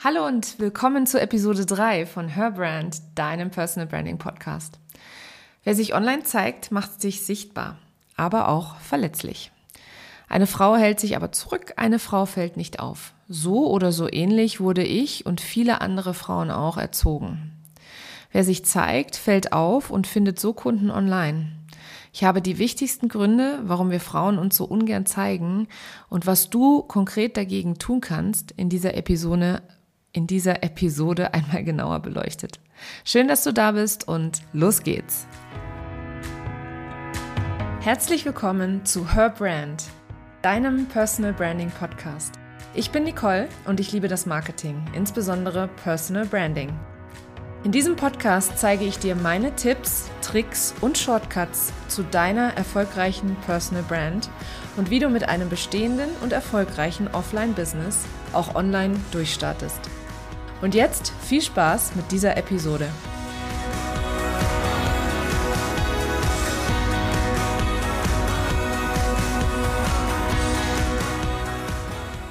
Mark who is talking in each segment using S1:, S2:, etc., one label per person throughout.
S1: Hallo und willkommen zu Episode 3 von Her Brand, deinem Personal Branding Podcast. Wer sich online zeigt, macht sich sichtbar, aber auch verletzlich. Eine Frau hält sich aber zurück, eine Frau fällt nicht auf. So oder so ähnlich wurde ich und viele andere Frauen auch erzogen. Wer sich zeigt, fällt auf und findet so Kunden online. Ich habe die wichtigsten Gründe, warum wir Frauen uns so ungern zeigen und was du konkret dagegen tun kannst, in dieser Episode in dieser Episode einmal genauer beleuchtet. Schön, dass du da bist und los geht's. Herzlich willkommen zu Her Brand, deinem Personal Branding Podcast. Ich bin Nicole und ich liebe das Marketing, insbesondere Personal Branding. In diesem Podcast zeige ich dir meine Tipps, Tricks und Shortcuts zu deiner erfolgreichen Personal Brand und wie du mit einem bestehenden und erfolgreichen Offline-Business auch online durchstartest. Und jetzt viel Spaß mit dieser Episode.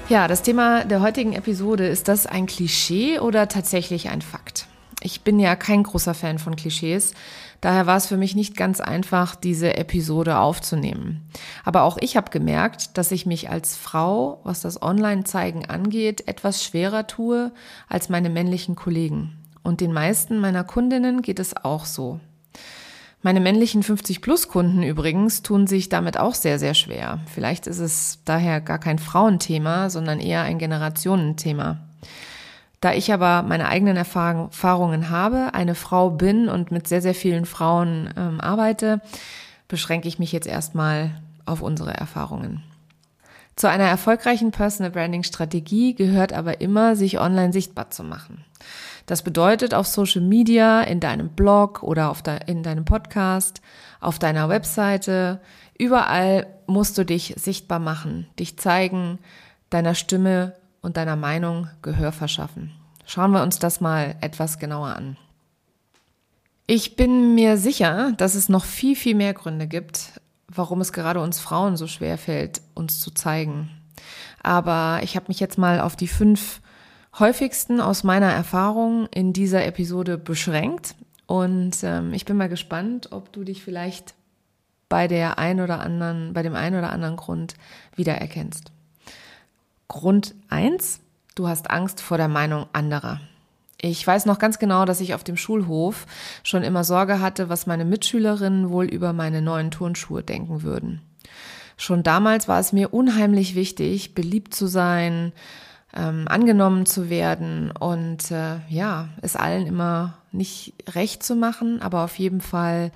S1: Ja, das Thema der heutigen Episode, ist das ein Klischee oder tatsächlich ein Fakt? Ich bin ja kein großer Fan von Klischees, Daher war es für mich nicht ganz einfach, diese Episode aufzunehmen. Aber auch ich habe gemerkt, dass ich mich als Frau, was das Online-Zeigen angeht, etwas schwerer tue als meine männlichen Kollegen. Und den meisten meiner Kundinnen geht es auch so. Meine männlichen 50-Plus-Kunden übrigens tun sich damit auch sehr, sehr schwer. Vielleicht ist es daher gar kein Frauenthema, sondern eher ein Generationenthema. Da ich aber meine eigenen Erfahrungen habe, eine Frau bin und mit sehr, sehr vielen Frauen ähm, arbeite, beschränke ich mich jetzt erstmal auf unsere Erfahrungen. Zu einer erfolgreichen Personal Branding Strategie gehört aber immer, sich online sichtbar zu machen. Das bedeutet auf Social Media, in deinem Blog oder auf de in deinem Podcast, auf deiner Webseite, überall musst du dich sichtbar machen, dich zeigen, deiner Stimme und deiner Meinung Gehör verschaffen. Schauen wir uns das mal etwas genauer an. Ich bin mir sicher, dass es noch viel, viel mehr Gründe gibt, warum es gerade uns Frauen so schwer fällt, uns zu zeigen. Aber ich habe mich jetzt mal auf die fünf häufigsten aus meiner Erfahrung in dieser Episode beschränkt. Und ähm, ich bin mal gespannt, ob du dich vielleicht bei der ein oder anderen, bei dem einen oder anderen Grund wiedererkennst. Grund eins: du hast Angst vor der Meinung anderer. Ich weiß noch ganz genau, dass ich auf dem Schulhof schon immer Sorge hatte, was meine Mitschülerinnen wohl über meine neuen Turnschuhe denken würden. Schon damals war es mir unheimlich wichtig, beliebt zu sein, ähm, angenommen zu werden und äh, ja, es allen immer nicht recht zu machen, aber auf jeden Fall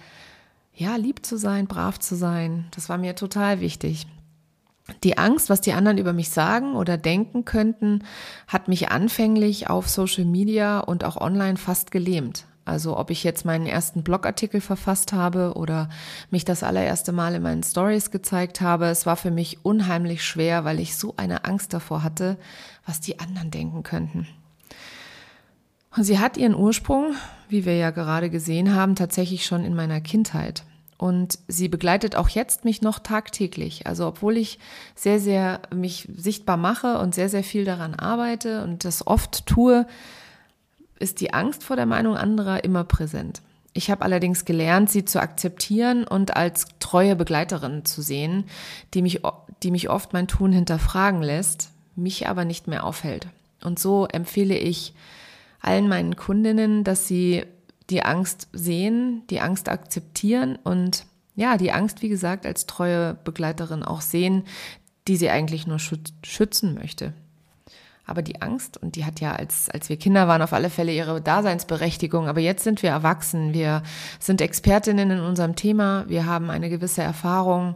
S1: ja, lieb zu sein, brav zu sein. Das war mir total wichtig. Die Angst, was die anderen über mich sagen oder denken könnten, hat mich anfänglich auf Social Media und auch online fast gelähmt. Also ob ich jetzt meinen ersten Blogartikel verfasst habe oder mich das allererste Mal in meinen Stories gezeigt habe, es war für mich unheimlich schwer, weil ich so eine Angst davor hatte, was die anderen denken könnten. Und sie hat ihren Ursprung, wie wir ja gerade gesehen haben, tatsächlich schon in meiner Kindheit. Und sie begleitet auch jetzt mich noch tagtäglich. Also obwohl ich sehr, sehr mich sichtbar mache und sehr, sehr viel daran arbeite und das oft tue, ist die Angst vor der Meinung anderer immer präsent. Ich habe allerdings gelernt, sie zu akzeptieren und als treue Begleiterin zu sehen, die mich, die mich oft mein Tun hinterfragen lässt, mich aber nicht mehr aufhält. Und so empfehle ich allen meinen Kundinnen, dass sie die Angst sehen, die Angst akzeptieren und ja, die Angst, wie gesagt, als treue Begleiterin auch sehen, die sie eigentlich nur schützen möchte. Aber die Angst, und die hat ja, als, als wir Kinder waren, auf alle Fälle ihre Daseinsberechtigung. Aber jetzt sind wir erwachsen. Wir sind Expertinnen in unserem Thema. Wir haben eine gewisse Erfahrung.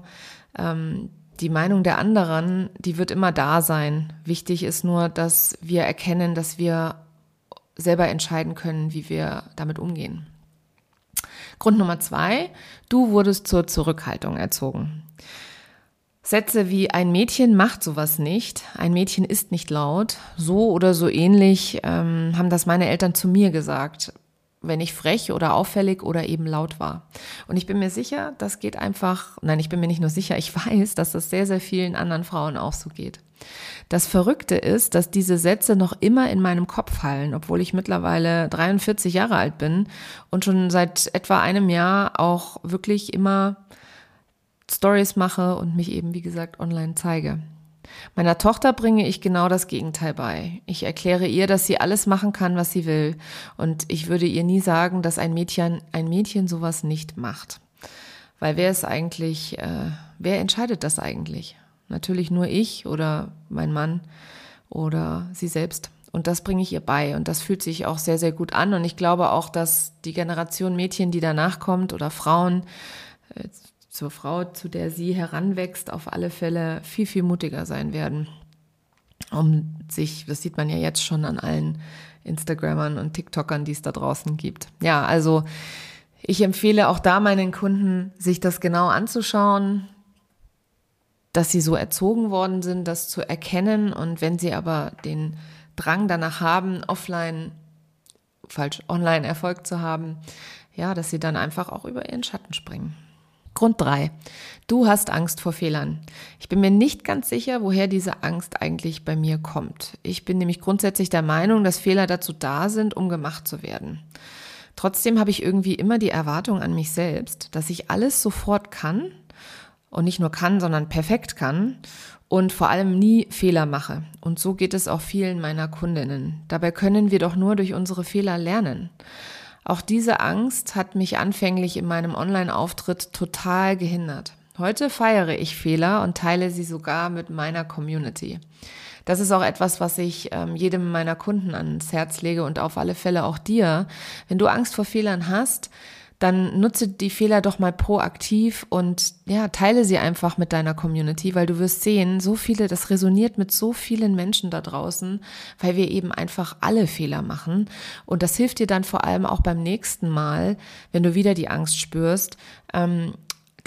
S1: Ähm, die Meinung der anderen, die wird immer da sein. Wichtig ist nur, dass wir erkennen, dass wir selber entscheiden können, wie wir damit umgehen. Grund Nummer zwei, du wurdest zur Zurückhaltung erzogen. Sätze wie ein Mädchen macht sowas nicht, ein Mädchen ist nicht laut, so oder so ähnlich ähm, haben das meine Eltern zu mir gesagt, wenn ich frech oder auffällig oder eben laut war. Und ich bin mir sicher, das geht einfach, nein, ich bin mir nicht nur sicher, ich weiß, dass das sehr, sehr vielen anderen Frauen auch so geht. Das Verrückte ist, dass diese Sätze noch immer in meinem Kopf fallen, obwohl ich mittlerweile 43 Jahre alt bin und schon seit etwa einem Jahr auch wirklich immer Stories mache und mich eben, wie gesagt, online zeige. Meiner Tochter bringe ich genau das Gegenteil bei. Ich erkläre ihr, dass sie alles machen kann, was sie will. Und ich würde ihr nie sagen, dass ein Mädchen, ein Mädchen sowas nicht macht. Weil wer ist eigentlich, äh, wer entscheidet das eigentlich? Natürlich nur ich oder mein Mann oder sie selbst. Und das bringe ich ihr bei. Und das fühlt sich auch sehr, sehr gut an. Und ich glaube auch, dass die Generation Mädchen, die danach kommt oder Frauen, äh, zur Frau, zu der sie heranwächst, auf alle Fälle viel, viel mutiger sein werden. Um sich, das sieht man ja jetzt schon an allen Instagrammern und TikTokern, die es da draußen gibt. Ja, also ich empfehle auch da meinen Kunden, sich das genau anzuschauen, dass sie so erzogen worden sind, das zu erkennen. Und wenn sie aber den Drang danach haben, offline, falsch, online Erfolg zu haben, ja, dass sie dann einfach auch über ihren Schatten springen. Grund drei: Du hast Angst vor Fehlern. Ich bin mir nicht ganz sicher, woher diese Angst eigentlich bei mir kommt. Ich bin nämlich grundsätzlich der Meinung, dass Fehler dazu da sind, um gemacht zu werden. Trotzdem habe ich irgendwie immer die Erwartung an mich selbst, dass ich alles sofort kann und nicht nur kann, sondern perfekt kann und vor allem nie Fehler mache. Und so geht es auch vielen meiner Kundinnen. Dabei können wir doch nur durch unsere Fehler lernen. Auch diese Angst hat mich anfänglich in meinem Online-Auftritt total gehindert. Heute feiere ich Fehler und teile sie sogar mit meiner Community. Das ist auch etwas, was ich ähm, jedem meiner Kunden ans Herz lege und auf alle Fälle auch dir. Wenn du Angst vor Fehlern hast, dann nutze die Fehler doch mal proaktiv und ja, teile sie einfach mit deiner Community, weil du wirst sehen, so viele, das resoniert mit so vielen Menschen da draußen, weil wir eben einfach alle Fehler machen. Und das hilft dir dann vor allem auch beim nächsten Mal, wenn du wieder die Angst spürst, ähm,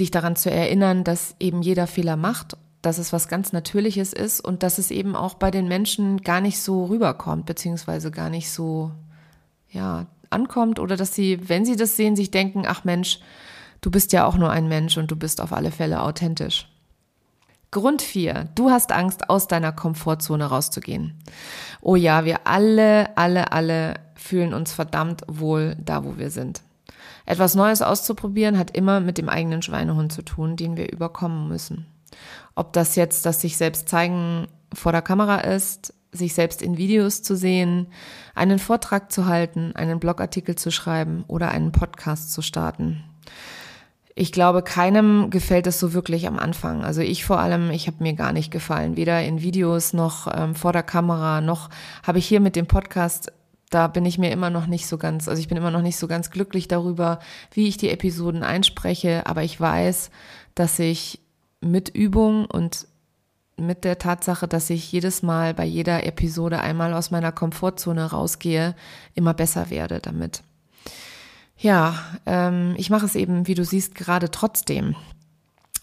S1: dich daran zu erinnern, dass eben jeder Fehler macht dass es was ganz Natürliches ist und dass es eben auch bei den Menschen gar nicht so rüberkommt, beziehungsweise gar nicht so, ja, ankommt oder dass sie, wenn sie das sehen, sich denken, ach Mensch, du bist ja auch nur ein Mensch und du bist auf alle Fälle authentisch. Grund 4. Du hast Angst, aus deiner Komfortzone rauszugehen. Oh ja, wir alle, alle, alle fühlen uns verdammt wohl da, wo wir sind. Etwas Neues auszuprobieren hat immer mit dem eigenen Schweinehund zu tun, den wir überkommen müssen. Ob das jetzt das sich selbst zeigen vor der Kamera ist, sich selbst in Videos zu sehen, einen Vortrag zu halten, einen Blogartikel zu schreiben oder einen Podcast zu starten. Ich glaube, keinem gefällt es so wirklich am Anfang. Also ich vor allem, ich habe mir gar nicht gefallen, weder in Videos noch ähm, vor der Kamera, noch habe ich hier mit dem Podcast, da bin ich mir immer noch nicht so ganz, also ich bin immer noch nicht so ganz glücklich darüber, wie ich die Episoden einspreche, aber ich weiß, dass ich mit Übung und mit der Tatsache, dass ich jedes Mal bei jeder Episode einmal aus meiner Komfortzone rausgehe, immer besser werde damit. Ja, ähm, ich mache es eben, wie du siehst, gerade trotzdem.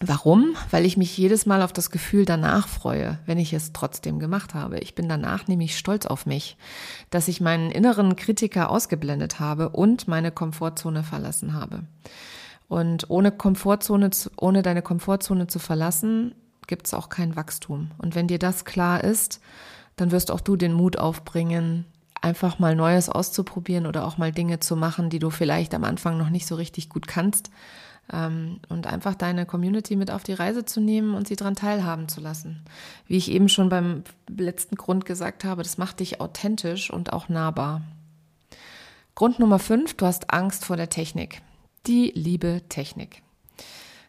S1: Warum? Weil ich mich jedes Mal auf das Gefühl danach freue, wenn ich es trotzdem gemacht habe. Ich bin danach nämlich stolz auf mich, dass ich meinen inneren Kritiker ausgeblendet habe und meine Komfortzone verlassen habe. Und ohne Komfortzone, ohne deine Komfortzone zu verlassen, gibt es auch kein Wachstum. Und wenn dir das klar ist, dann wirst auch du den Mut aufbringen, einfach mal Neues auszuprobieren oder auch mal Dinge zu machen, die du vielleicht am Anfang noch nicht so richtig gut kannst. Ähm, und einfach deine Community mit auf die Reise zu nehmen und sie daran teilhaben zu lassen. Wie ich eben schon beim letzten Grund gesagt habe, das macht dich authentisch und auch nahbar. Grund Nummer fünf, du hast Angst vor der Technik. Die liebe Technik.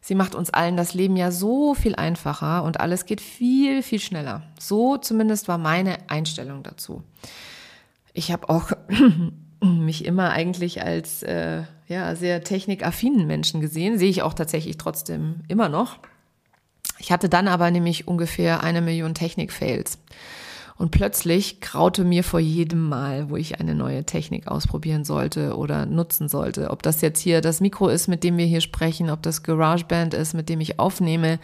S1: Sie macht uns allen das Leben ja so viel einfacher und alles geht viel, viel schneller. So zumindest war meine Einstellung dazu. Ich habe auch mich immer eigentlich als äh, ja, sehr technikaffinen Menschen gesehen, sehe ich auch tatsächlich trotzdem immer noch. Ich hatte dann aber nämlich ungefähr eine Million Technik-Fails. Und plötzlich graute mir vor jedem Mal, wo ich eine neue Technik ausprobieren sollte oder nutzen sollte. Ob das jetzt hier das Mikro ist, mit dem wir hier sprechen, ob das GarageBand ist, mit dem ich aufnehme,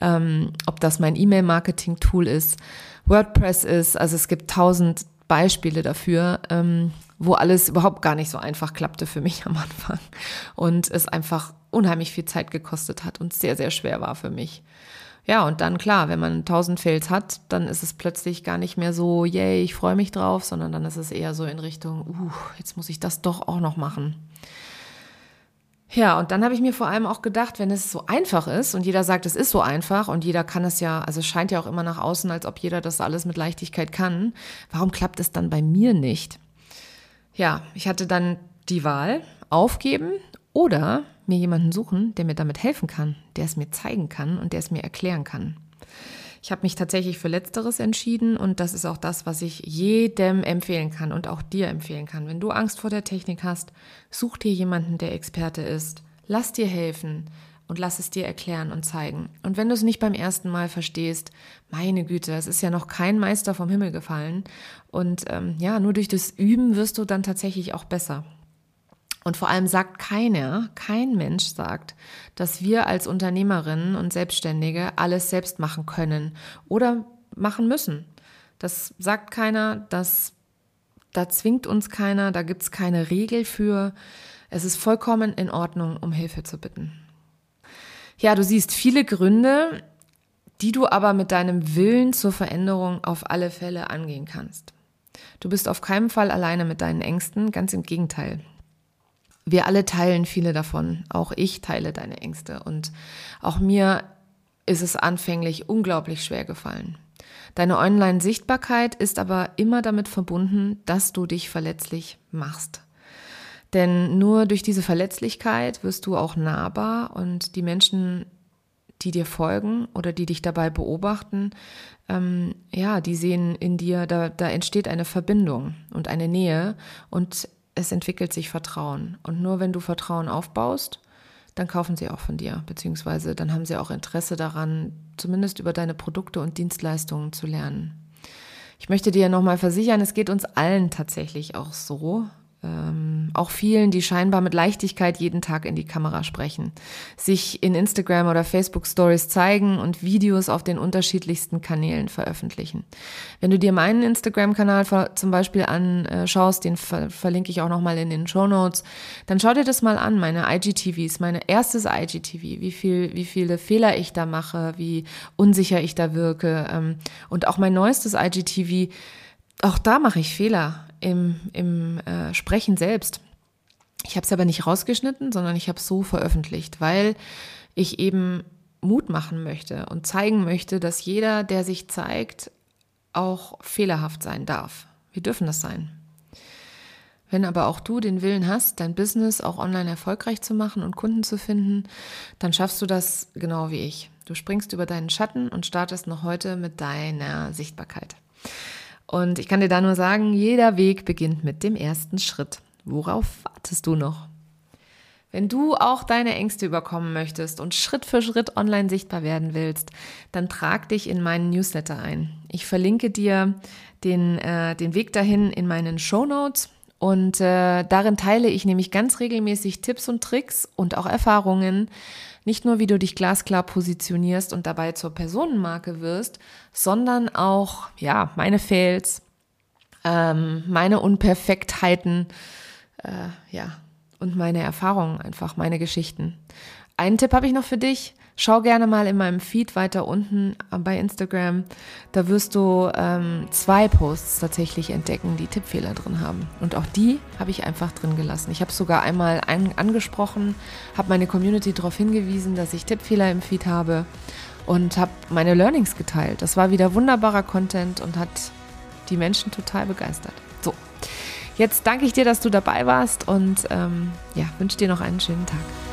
S1: ähm, ob das mein E-Mail-Marketing-Tool ist, WordPress ist. Also es gibt tausend Beispiele dafür, ähm, wo alles überhaupt gar nicht so einfach klappte für mich am Anfang. Und es einfach unheimlich viel Zeit gekostet hat und sehr, sehr schwer war für mich. Ja, und dann klar, wenn man 1000 Fails hat, dann ist es plötzlich gar nicht mehr so, yay, ich freue mich drauf, sondern dann ist es eher so in Richtung, uh, jetzt muss ich das doch auch noch machen. Ja, und dann habe ich mir vor allem auch gedacht, wenn es so einfach ist und jeder sagt, es ist so einfach und jeder kann es ja, also es scheint ja auch immer nach außen, als ob jeder das alles mit Leichtigkeit kann, warum klappt es dann bei mir nicht? Ja, ich hatte dann die Wahl, aufgeben oder mir jemanden suchen, der mir damit helfen kann, der es mir zeigen kann und der es mir erklären kann. Ich habe mich tatsächlich für Letzteres entschieden und das ist auch das, was ich jedem empfehlen kann und auch dir empfehlen kann. Wenn du Angst vor der Technik hast, such dir jemanden, der Experte ist. Lass dir helfen und lass es dir erklären und zeigen. Und wenn du es nicht beim ersten Mal verstehst, meine Güte, es ist ja noch kein Meister vom Himmel gefallen. Und ähm, ja, nur durch das Üben wirst du dann tatsächlich auch besser. Und vor allem sagt keiner, kein Mensch sagt, dass wir als Unternehmerinnen und Selbstständige alles selbst machen können oder machen müssen. Das sagt keiner, das, da zwingt uns keiner, da gibt's keine Regel für. Es ist vollkommen in Ordnung, um Hilfe zu bitten. Ja, du siehst viele Gründe, die du aber mit deinem Willen zur Veränderung auf alle Fälle angehen kannst. Du bist auf keinen Fall alleine mit deinen Ängsten, ganz im Gegenteil. Wir alle teilen viele davon. Auch ich teile deine Ängste. Und auch mir ist es anfänglich unglaublich schwer gefallen. Deine Online-Sichtbarkeit ist aber immer damit verbunden, dass du dich verletzlich machst. Denn nur durch diese Verletzlichkeit wirst du auch nahbar und die Menschen, die dir folgen oder die dich dabei beobachten, ähm, ja, die sehen in dir, da, da entsteht eine Verbindung und eine Nähe und es entwickelt sich Vertrauen. Und nur wenn du Vertrauen aufbaust, dann kaufen sie auch von dir, beziehungsweise dann haben sie auch Interesse daran, zumindest über deine Produkte und Dienstleistungen zu lernen. Ich möchte dir nochmal versichern, es geht uns allen tatsächlich auch so, ähm, auch vielen, die scheinbar mit Leichtigkeit jeden Tag in die Kamera sprechen, sich in Instagram oder Facebook Stories zeigen und Videos auf den unterschiedlichsten Kanälen veröffentlichen. Wenn du dir meinen Instagram-Kanal zum Beispiel anschaust, den ver verlinke ich auch nochmal in den Show Notes, dann schau dir das mal an, meine IGTVs, meine erstes IGTV, wie viel, wie viele Fehler ich da mache, wie unsicher ich da wirke ähm, und auch mein neuestes IGTV, auch da mache ich Fehler im, im äh, Sprechen selbst. Ich habe es aber nicht rausgeschnitten, sondern ich habe es so veröffentlicht, weil ich eben Mut machen möchte und zeigen möchte, dass jeder, der sich zeigt, auch fehlerhaft sein darf. Wir dürfen das sein. Wenn aber auch du den Willen hast, dein Business auch online erfolgreich zu machen und Kunden zu finden, dann schaffst du das genau wie ich. Du springst über deinen Schatten und startest noch heute mit deiner Sichtbarkeit. Und ich kann dir da nur sagen, jeder Weg beginnt mit dem ersten Schritt. Worauf wartest du noch? Wenn du auch deine Ängste überkommen möchtest und Schritt für Schritt online sichtbar werden willst, dann trag dich in meinen Newsletter ein. Ich verlinke dir den, äh, den Weg dahin in meinen Show Notes und äh, darin teile ich nämlich ganz regelmäßig Tipps und Tricks und auch Erfahrungen, nicht nur, wie du dich glasklar positionierst und dabei zur Personenmarke wirst, sondern auch, ja, meine Fails, ähm, meine Unperfektheiten, äh, ja, und meine Erfahrungen einfach, meine Geschichten. Einen Tipp habe ich noch für dich. Schau gerne mal in meinem Feed weiter unten bei Instagram. Da wirst du ähm, zwei Posts tatsächlich entdecken, die Tippfehler drin haben. Und auch die habe ich einfach drin gelassen. Ich habe sogar einmal ein, angesprochen, habe meine Community darauf hingewiesen, dass ich Tippfehler im Feed habe und habe meine Learnings geteilt. Das war wieder wunderbarer Content und hat die Menschen total begeistert. So, jetzt danke ich dir, dass du dabei warst und ähm, ja, wünsche dir noch einen schönen Tag.